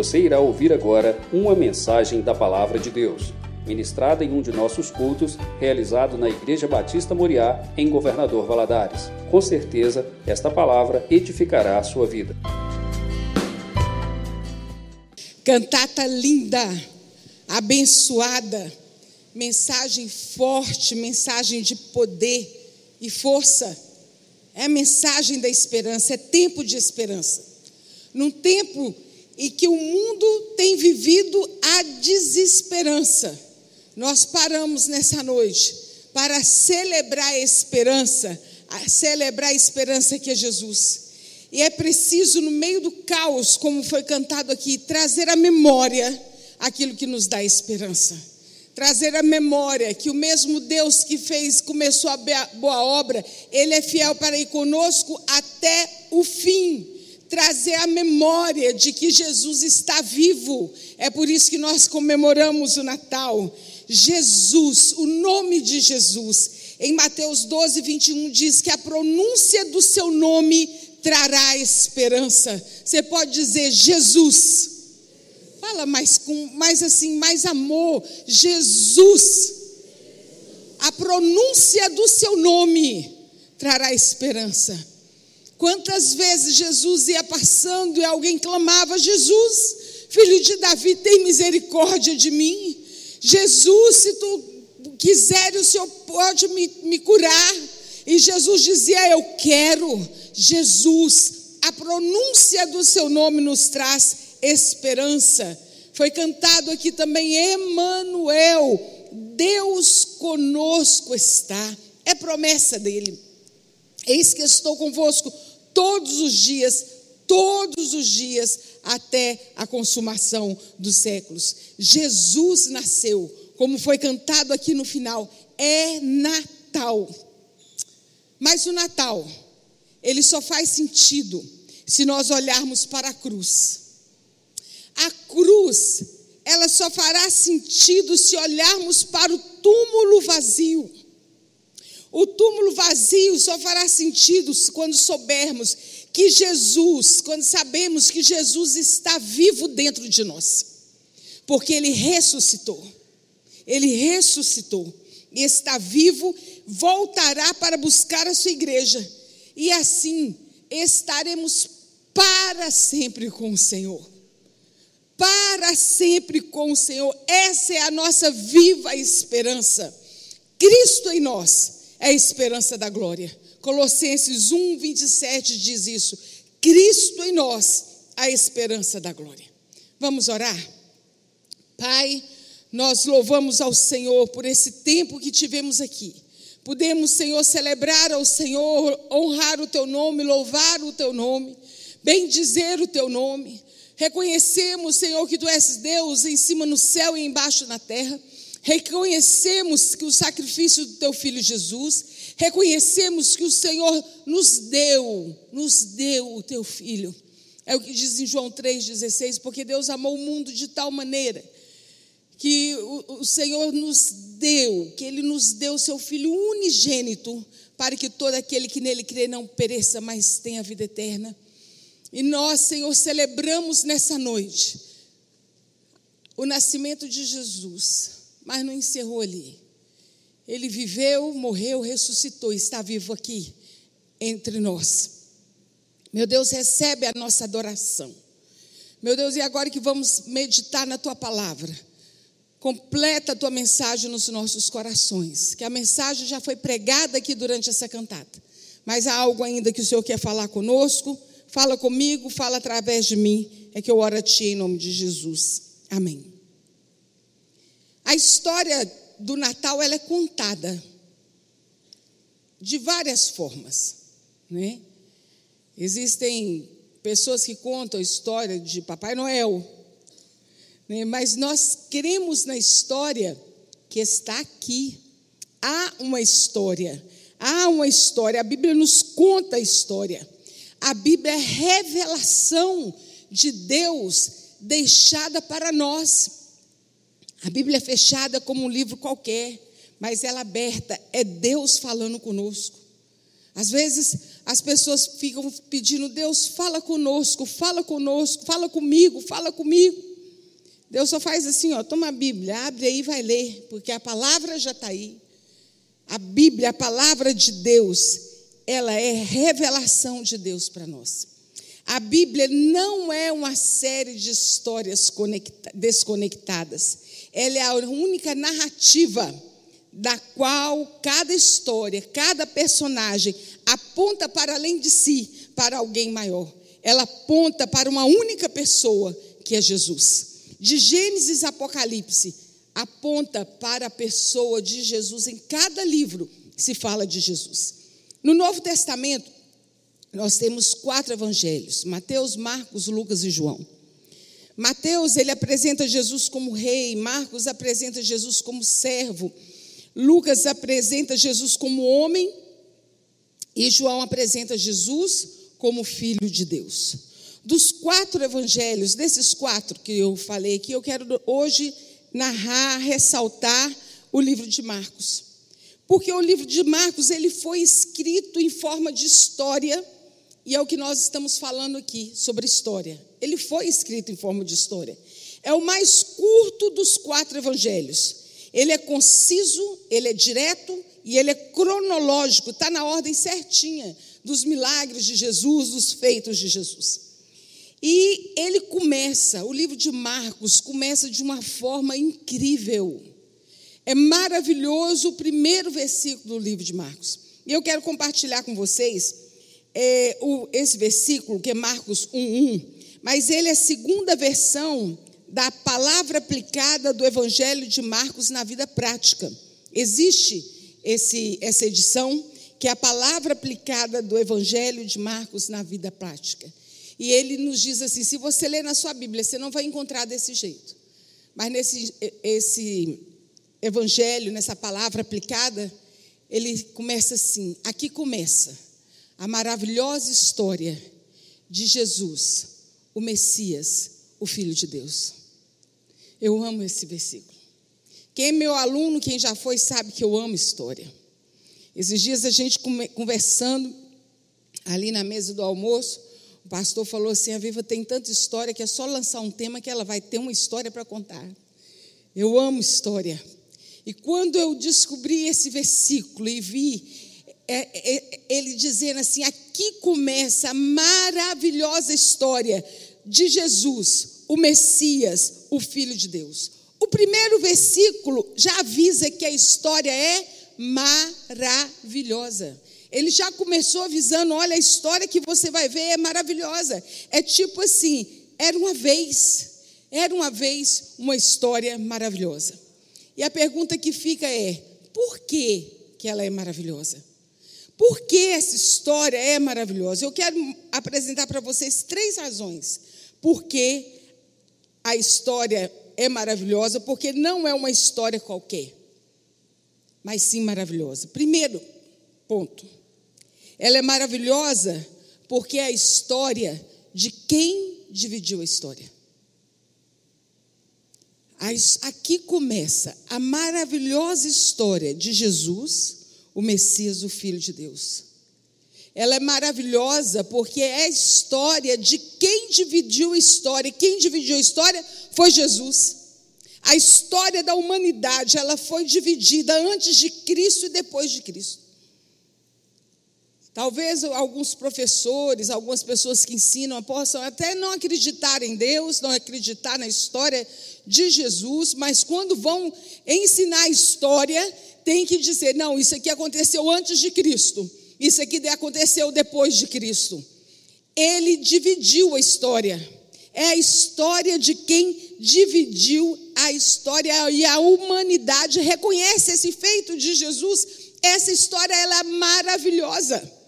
Você irá ouvir agora uma mensagem da Palavra de Deus, ministrada em um de nossos cultos, realizado na Igreja Batista Moriá, em Governador Valadares. Com certeza, esta palavra edificará a sua vida. Cantata linda, abençoada, mensagem forte, mensagem de poder e força. É a mensagem da esperança, é tempo de esperança. Num tempo em que o mundo tem vivido a desesperança, nós paramos nessa noite para celebrar a esperança, a celebrar a esperança que é Jesus. E é preciso, no meio do caos, como foi cantado aqui, trazer à memória aquilo que nos dá esperança. Trazer à memória que o mesmo Deus que fez, começou a boa obra, Ele é fiel para ir conosco até o fim. Trazer a memória de que Jesus está vivo. É por isso que nós comemoramos o Natal. Jesus, o nome de Jesus. Em Mateus 12, 21 diz que a pronúncia do seu nome trará esperança. Você pode dizer Jesus. Fala mais com mais assim, mais amor. Jesus. A pronúncia do seu nome trará esperança. Quantas vezes Jesus ia passando e alguém clamava: Jesus, filho de Davi, tem misericórdia de mim. Jesus, se tu quiseres, o Senhor pode me, me curar. E Jesus dizia: Eu quero. Jesus, a pronúncia do seu nome nos traz esperança. Foi cantado aqui também Emanuel, Deus conosco está. É promessa dele. Eis que estou convosco todos os dias, todos os dias até a consumação dos séculos. Jesus nasceu, como foi cantado aqui no final, é Natal. Mas o Natal, ele só faz sentido se nós olharmos para a cruz. A cruz, ela só fará sentido se olharmos para o túmulo vazio. O túmulo vazio só fará sentido quando soubermos que Jesus, quando sabemos que Jesus está vivo dentro de nós, porque ele ressuscitou. Ele ressuscitou e está vivo, voltará para buscar a sua igreja, e assim estaremos para sempre com o Senhor para sempre com o Senhor. Essa é a nossa viva esperança. Cristo em nós é a esperança da glória. Colossenses 1, 27 diz isso. Cristo em nós, a esperança da glória. Vamos orar? Pai, nós louvamos ao Senhor por esse tempo que tivemos aqui. Podemos, Senhor, celebrar ao Senhor, honrar o teu nome, louvar o teu nome, bendizer o teu nome. Reconhecemos, Senhor, que tu és Deus em cima no céu e embaixo na terra. Reconhecemos que o sacrifício do teu filho Jesus, reconhecemos que o Senhor nos deu, nos deu o teu filho. É o que diz em João 3,16, porque Deus amou o mundo de tal maneira que o, o Senhor nos deu, que Ele nos deu o seu Filho unigênito, para que todo aquele que nele crê não pereça, mas tenha vida eterna. E nós, Senhor, celebramos nessa noite o nascimento de Jesus, mas não encerrou ali. Ele viveu, morreu, ressuscitou, está vivo aqui entre nós. Meu Deus, recebe a nossa adoração. Meu Deus, e agora que vamos meditar na tua palavra, completa a tua mensagem nos nossos corações, que a mensagem já foi pregada aqui durante essa cantada, mas há algo ainda que o Senhor quer falar conosco fala comigo, fala através de mim, é que eu oro a Ti em nome de Jesus. Amém. A história do Natal ela é contada de várias formas, né? Existem pessoas que contam a história de Papai Noel, né? mas nós cremos na história que está aqui. Há uma história, há uma história. A Bíblia nos conta a história. A Bíblia é revelação de Deus deixada para nós. A Bíblia é fechada como um livro qualquer, mas ela aberta, é Deus falando conosco. Às vezes as pessoas ficam pedindo, Deus, fala conosco, fala conosco, fala comigo, fala comigo. Deus só faz assim, ó, toma a Bíblia, abre aí e vai ler, porque a palavra já está aí. A Bíblia, a palavra de Deus, ela é revelação de Deus para nós. A Bíblia não é uma série de histórias desconectadas. Ela é a única narrativa da qual cada história, cada personagem aponta para além de si, para alguém maior. Ela aponta para uma única pessoa, que é Jesus. De Gênesis a Apocalipse, aponta para a pessoa de Jesus. Em cada livro se fala de Jesus. No Novo Testamento, nós temos quatro evangelhos: Mateus, Marcos, Lucas e João. Mateus, ele apresenta Jesus como rei, Marcos apresenta Jesus como servo, Lucas apresenta Jesus como homem e João apresenta Jesus como filho de Deus. Dos quatro evangelhos, desses quatro que eu falei aqui, eu quero hoje narrar, ressaltar o livro de Marcos. Porque o livro de Marcos, ele foi escrito em forma de história, e é o que nós estamos falando aqui sobre história. Ele foi escrito em forma de história. É o mais curto dos quatro evangelhos. Ele é conciso, ele é direto e ele é cronológico, está na ordem certinha dos milagres de Jesus, dos feitos de Jesus. E ele começa, o livro de Marcos começa de uma forma incrível. É maravilhoso o primeiro versículo do livro de Marcos. E eu quero compartilhar com vocês é, o, esse versículo, que é Marcos 1,1, mas ele é a segunda versão da palavra aplicada do Evangelho de Marcos na vida prática. Existe esse, essa edição, que é a palavra aplicada do Evangelho de Marcos na vida prática. E ele nos diz assim: se você ler na sua Bíblia, você não vai encontrar desse jeito. Mas nesse esse evangelho, nessa palavra aplicada, ele começa assim: aqui começa a maravilhosa história de Jesus, o Messias, o Filho de Deus. Eu amo esse versículo. Quem é meu aluno, quem já foi, sabe que eu amo história. Esses dias a gente conversando ali na mesa do almoço, o pastor falou assim: a Viva tem tanta história que é só lançar um tema que ela vai ter uma história para contar. Eu amo história. E quando eu descobri esse versículo e vi ele dizendo assim: aqui começa a maravilhosa história de Jesus, o Messias, o Filho de Deus. O primeiro versículo já avisa que a história é maravilhosa. Ele já começou avisando: olha, a história que você vai ver é maravilhosa. É tipo assim: era uma vez, era uma vez uma história maravilhosa. E a pergunta que fica é: por que, que ela é maravilhosa? Por que essa história é maravilhosa? Eu quero apresentar para vocês três razões por que a história é maravilhosa, porque não é uma história qualquer, mas sim maravilhosa. Primeiro ponto, ela é maravilhosa porque é a história de quem dividiu a história. Aqui começa a maravilhosa história de Jesus, o Messias, o Filho de Deus. Ela é maravilhosa porque é a história de quem dividiu a história. Quem dividiu a história foi Jesus. A história da humanidade, ela foi dividida antes de Cristo e depois de Cristo. Talvez alguns professores, algumas pessoas que ensinam possam até não acreditar em Deus, não acreditar na história de Jesus, mas quando vão ensinar a história, tem que dizer: não, isso aqui aconteceu antes de Cristo, isso aqui aconteceu depois de Cristo. Ele dividiu a história é a história de quem dividiu a história e a humanidade reconhece esse feito de Jesus. Essa história ela é maravilhosa.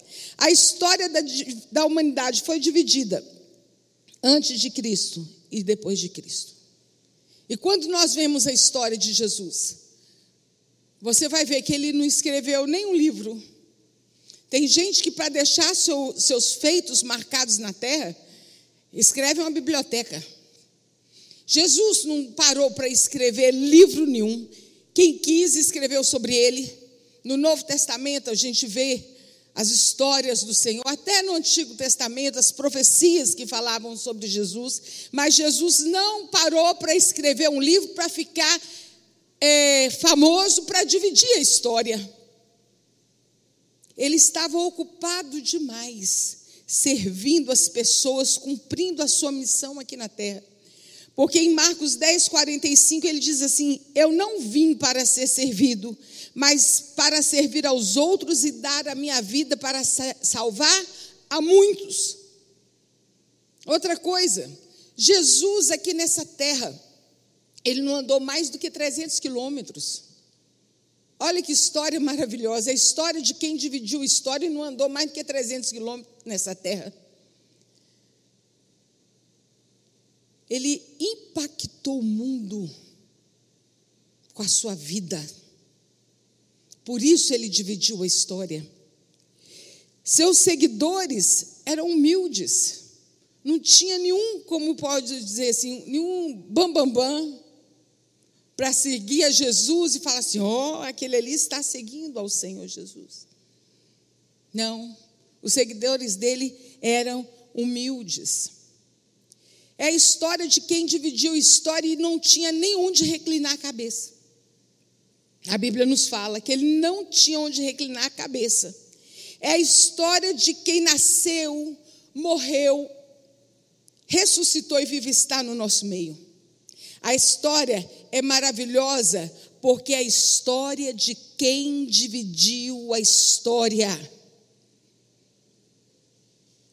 A história da, da humanidade foi dividida antes de Cristo e depois de Cristo. E quando nós vemos a história de Jesus, você vai ver que ele não escreveu nenhum livro. Tem gente que, para deixar seu, seus feitos marcados na terra, Escreve uma biblioteca. Jesus não parou para escrever livro nenhum. Quem quis escreveu sobre ele. No Novo Testamento a gente vê as histórias do Senhor, até no Antigo Testamento, as profecias que falavam sobre Jesus, mas Jesus não parou para escrever um livro para ficar é, famoso, para dividir a história. Ele estava ocupado demais, servindo as pessoas, cumprindo a sua missão aqui na terra. Porque em Marcos 10, 45, ele diz assim: Eu não vim para ser servido, mas para servir aos outros e dar a minha vida para salvar a muitos. Outra coisa, Jesus aqui nessa terra, ele não andou mais do que 300 quilômetros. Olha que história maravilhosa, a história de quem dividiu a história e não andou mais do que 300 quilômetros nessa terra. Ele impactou o mundo com a sua vida. Por isso ele dividiu a história. Seus seguidores eram humildes. Não tinha nenhum, como pode dizer assim, nenhum bambambam bam, bam, para seguir a Jesus e falar assim: ó, oh, aquele ali está seguindo ao Senhor Jesus. Não, os seguidores dele eram humildes. É a história de quem dividiu a história e não tinha nenhum de reclinar a cabeça. A Bíblia nos fala que ele não tinha onde reclinar a cabeça. É a história de quem nasceu, morreu, ressuscitou e vive está no nosso meio. A história é maravilhosa porque é a história de quem dividiu a história.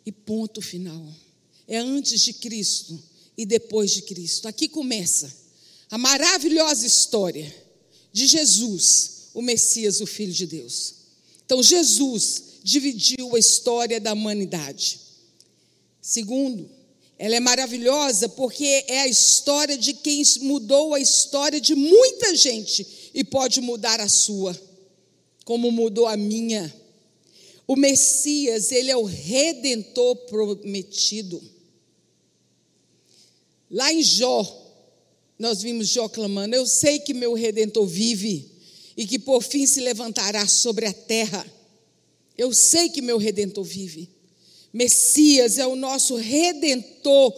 E ponto final. É antes de Cristo e depois de Cristo. Aqui começa a maravilhosa história de Jesus, o Messias, o Filho de Deus. Então, Jesus dividiu a história da humanidade. Segundo, ela é maravilhosa porque é a história de quem mudou a história de muita gente e pode mudar a sua, como mudou a minha. O Messias, ele é o redentor prometido. Lá em Jó, nós vimos Jó clamando: Eu sei que meu redentor vive e que por fim se levantará sobre a terra. Eu sei que meu redentor vive. Messias é o nosso redentor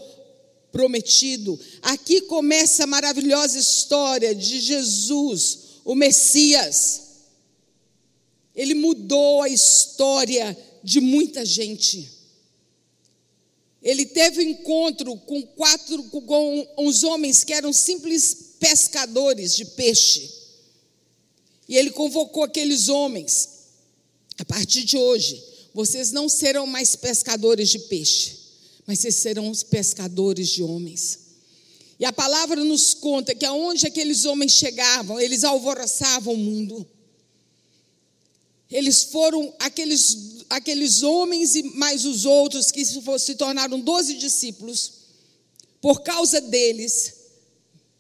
prometido. Aqui começa a maravilhosa história de Jesus, o Messias. Ele mudou a história de muita gente. Ele teve um encontro com quatro com uns homens que eram simples pescadores de peixe. E ele convocou aqueles homens. A partir de hoje, vocês não serão mais pescadores de peixe, mas vocês serão os pescadores de homens. E a palavra nos conta que aonde aqueles homens chegavam, eles alvoroçavam o mundo. Eles foram aqueles, aqueles homens e mais os outros que se tornaram doze discípulos. Por causa deles,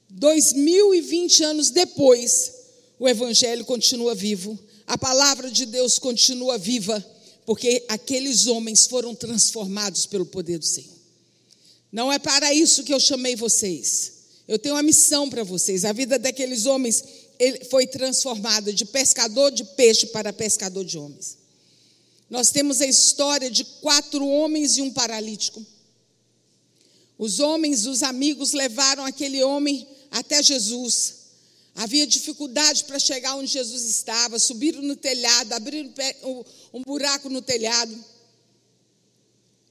dois mil e vinte anos depois, o Evangelho continua vivo, a palavra de Deus continua viva porque aqueles homens foram transformados pelo poder do Senhor. Não é para isso que eu chamei vocês. Eu tenho uma missão para vocês. A vida daqueles homens foi transformada de pescador de peixe para pescador de homens. Nós temos a história de quatro homens e um paralítico. Os homens, os amigos, levaram aquele homem até Jesus. Havia dificuldade para chegar onde Jesus estava, subiram no telhado, abriram um buraco no telhado.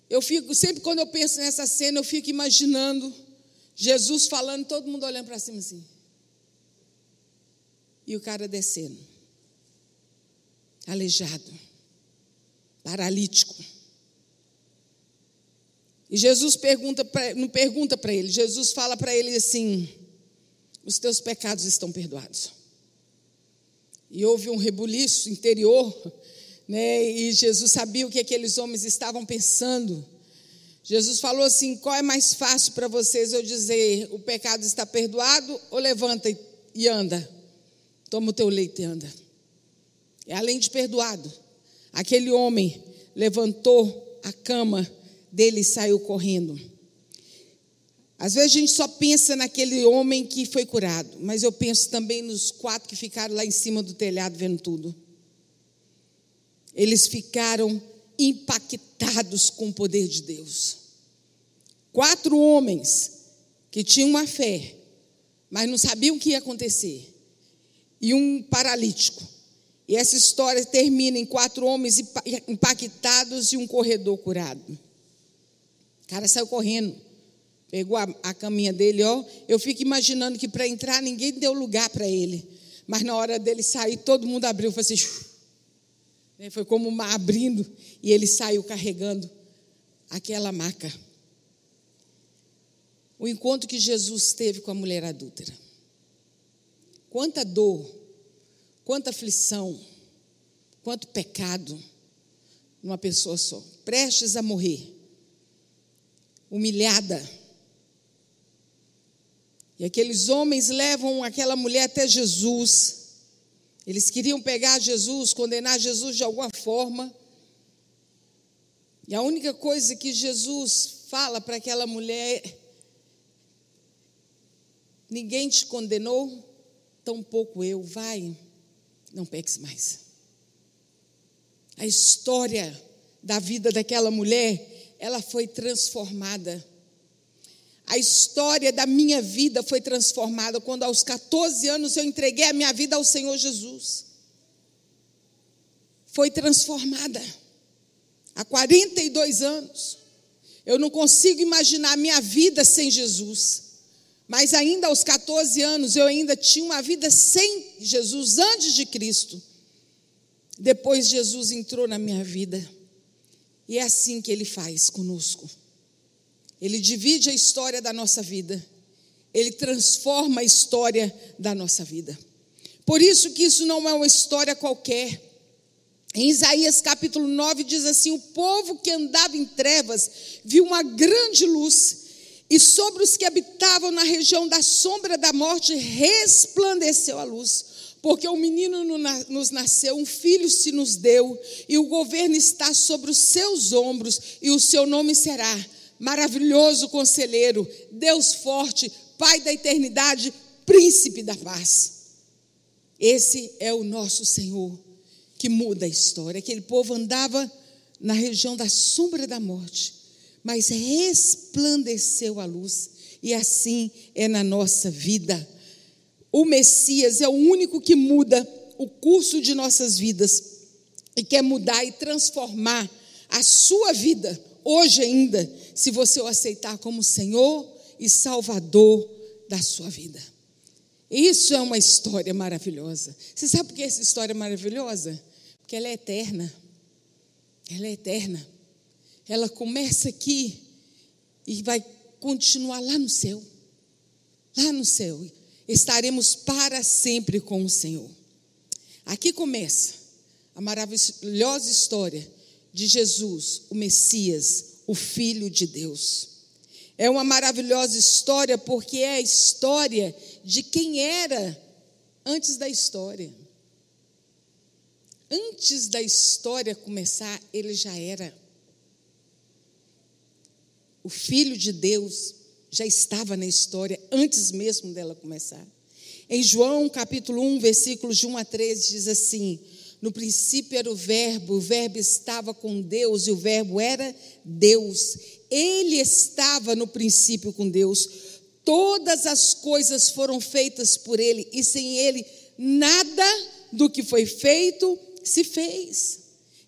Eu fico, sempre quando eu penso nessa cena, eu fico imaginando Jesus falando, todo mundo olhando para cima assim. E o cara descendo. Aleijado. Paralítico. E Jesus pergunta pra, não pergunta para ele, Jesus fala para ele assim: os teus pecados estão perdoados. E houve um rebuliço interior, né? E Jesus sabia o que aqueles homens estavam pensando. Jesus falou assim: qual é mais fácil para vocês eu dizer, o pecado está perdoado, ou levanta e anda? Toma o teu leite e anda. E além de perdoado, aquele homem levantou a cama dele e saiu correndo. Às vezes a gente só pensa naquele homem que foi curado, mas eu penso também nos quatro que ficaram lá em cima do telhado vendo tudo. eles ficaram impactados com o poder de Deus. Quatro homens que tinham uma fé, mas não sabiam o que ia acontecer, e um paralítico. E essa história termina em quatro homens impactados e um corredor curado. O cara saiu correndo, pegou a, a caminha dele, ó. Eu fico imaginando que para entrar ninguém deu lugar para ele. Mas na hora dele sair, todo mundo abriu, foi assim, né, foi como uma abrindo, e ele saiu carregando aquela maca. O encontro que Jesus teve com a mulher adúltera. Quanta dor, quanta aflição, quanto pecado numa pessoa só, prestes a morrer, humilhada. E aqueles homens levam aquela mulher até Jesus. Eles queriam pegar Jesus, condenar Jesus de alguma forma. E a única coisa que Jesus fala para aquela mulher: ninguém te condenou, tampouco eu. Vai, não peques mais. A história da vida daquela mulher, ela foi transformada. A história da minha vida foi transformada quando, aos 14 anos, eu entreguei a minha vida ao Senhor Jesus. Foi transformada. Há 42 anos. Eu não consigo imaginar a minha vida sem Jesus. Mas ainda aos 14 anos eu ainda tinha uma vida sem Jesus antes de Cristo. Depois Jesus entrou na minha vida. E é assim que ele faz conosco. Ele divide a história da nossa vida. Ele transforma a história da nossa vida. Por isso que isso não é uma história qualquer. Em Isaías capítulo 9 diz assim: O povo que andava em trevas viu uma grande luz e sobre os que habitavam na região da sombra da morte resplandeceu a luz. Porque um menino nos nasceu, um filho se nos deu, e o governo está sobre os seus ombros, e o seu nome será Maravilhoso Conselheiro, Deus Forte, Pai da Eternidade, Príncipe da Paz. Esse é o nosso Senhor que muda a história. Aquele povo andava na região da sombra da morte mas resplandeceu a luz, e assim é na nossa vida. O Messias é o único que muda o curso de nossas vidas e quer mudar e transformar a sua vida, hoje ainda, se você o aceitar como Senhor e Salvador da sua vida. Isso é uma história maravilhosa. Você sabe por que essa história é maravilhosa? Porque ela é eterna. Ela é eterna ela começa aqui e vai continuar lá no céu. Lá no céu. Estaremos para sempre com o Senhor. Aqui começa a maravilhosa história de Jesus, o Messias, o Filho de Deus. É uma maravilhosa história porque é a história de quem era antes da história. Antes da história começar, ele já era o Filho de Deus já estava na história antes mesmo dela começar. Em João capítulo 1, versículos de 1 a 13, diz assim: No princípio era o Verbo, o Verbo estava com Deus e o Verbo era Deus. Ele estava no princípio com Deus. Todas as coisas foram feitas por Ele e sem Ele nada do que foi feito se fez.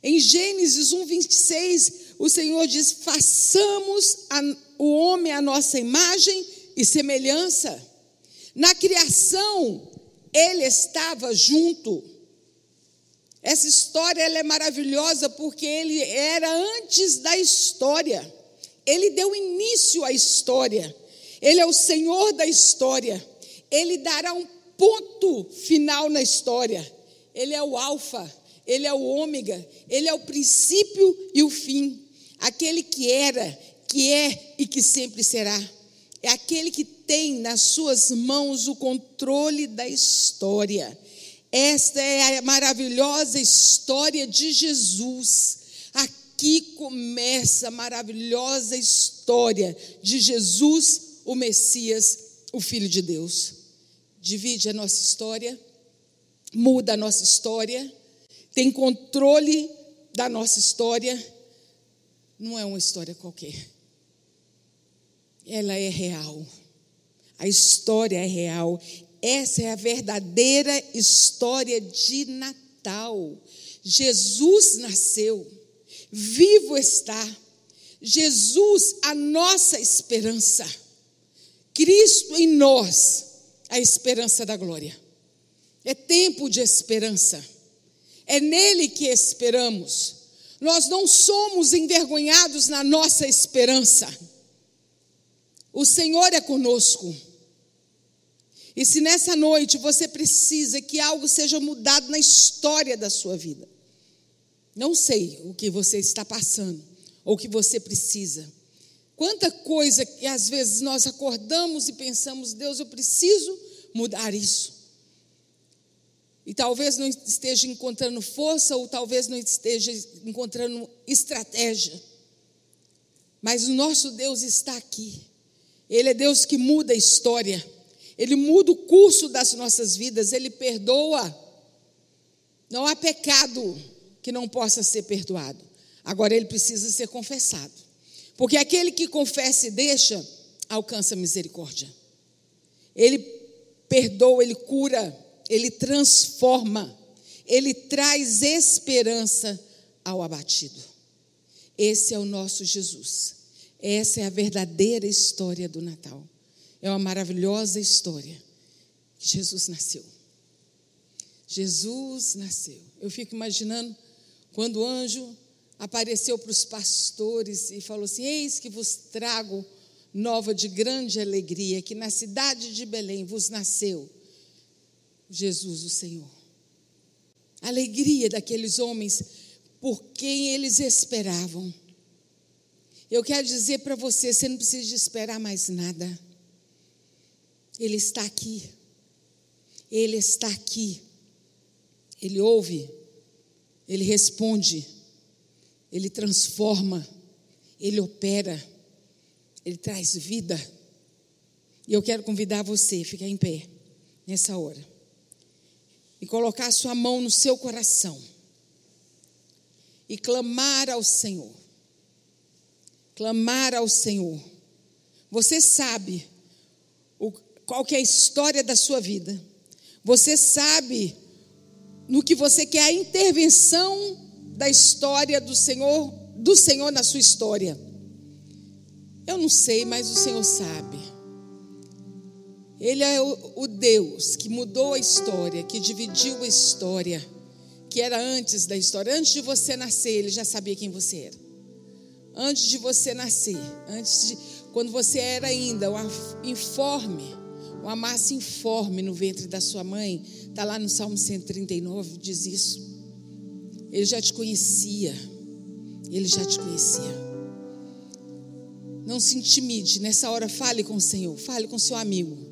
Em Gênesis 1, 26, o Senhor diz: façamos a, o homem à nossa imagem e semelhança. Na criação, ele estava junto. Essa história ela é maravilhosa porque ele era antes da história. Ele deu início à história. Ele é o Senhor da história. Ele dará um ponto final na história. Ele é o Alfa, ele é o Ômega, ele é o princípio e o fim aquele que era, que é e que sempre será. É aquele que tem nas suas mãos o controle da história. Esta é a maravilhosa história de Jesus. Aqui começa a maravilhosa história de Jesus, o Messias, o Filho de Deus. Divide a nossa história, muda a nossa história, tem controle da nossa história não é uma história qualquer. Ela é real. A história é real. Essa é a verdadeira história de Natal. Jesus nasceu, vivo está. Jesus, a nossa esperança. Cristo em nós, a esperança da glória. É tempo de esperança. É nele que esperamos. Nós não somos envergonhados na nossa esperança. O Senhor é conosco. E se nessa noite você precisa que algo seja mudado na história da sua vida, não sei o que você está passando ou o que você precisa. Quanta coisa que às vezes nós acordamos e pensamos, Deus, eu preciso mudar isso. E talvez não esteja encontrando força, ou talvez não esteja encontrando estratégia. Mas o nosso Deus está aqui. Ele é Deus que muda a história. Ele muda o curso das nossas vidas. Ele perdoa. Não há pecado que não possa ser perdoado. Agora ele precisa ser confessado. Porque aquele que confessa e deixa, alcança misericórdia. Ele perdoa, ele cura, ele transforma, ele traz esperança ao abatido. Esse é o nosso Jesus. Essa é a verdadeira história do Natal. É uma maravilhosa história. Jesus nasceu. Jesus nasceu. Eu fico imaginando quando o anjo apareceu para os pastores e falou assim: Eis que vos trago nova de grande alegria, que na cidade de Belém vos nasceu Jesus, o Senhor. A alegria daqueles homens por quem eles esperavam. Eu quero dizer para você: você não precisa esperar mais nada. Ele está aqui. Ele está aqui. Ele ouve. Ele responde. Ele transforma. Ele opera. Ele traz vida. E eu quero convidar você a ficar em pé nessa hora e colocar a sua mão no seu coração e clamar ao Senhor. Clamar ao Senhor. Você sabe o, qual que é a história da sua vida. Você sabe no que você quer a intervenção da história do Senhor, do Senhor na sua história. Eu não sei, mas o Senhor sabe. Ele é o, o Deus que mudou a história, que dividiu a história, que era antes da história. Antes de você nascer, ele já sabia quem você era. Antes de você nascer, antes de quando você era ainda um informe, uma massa informe no ventre da sua mãe, está lá no Salmo 139, diz isso. Ele já te conhecia. Ele já te conhecia. Não se intimide. Nessa hora, fale com o Senhor. Fale com seu amigo.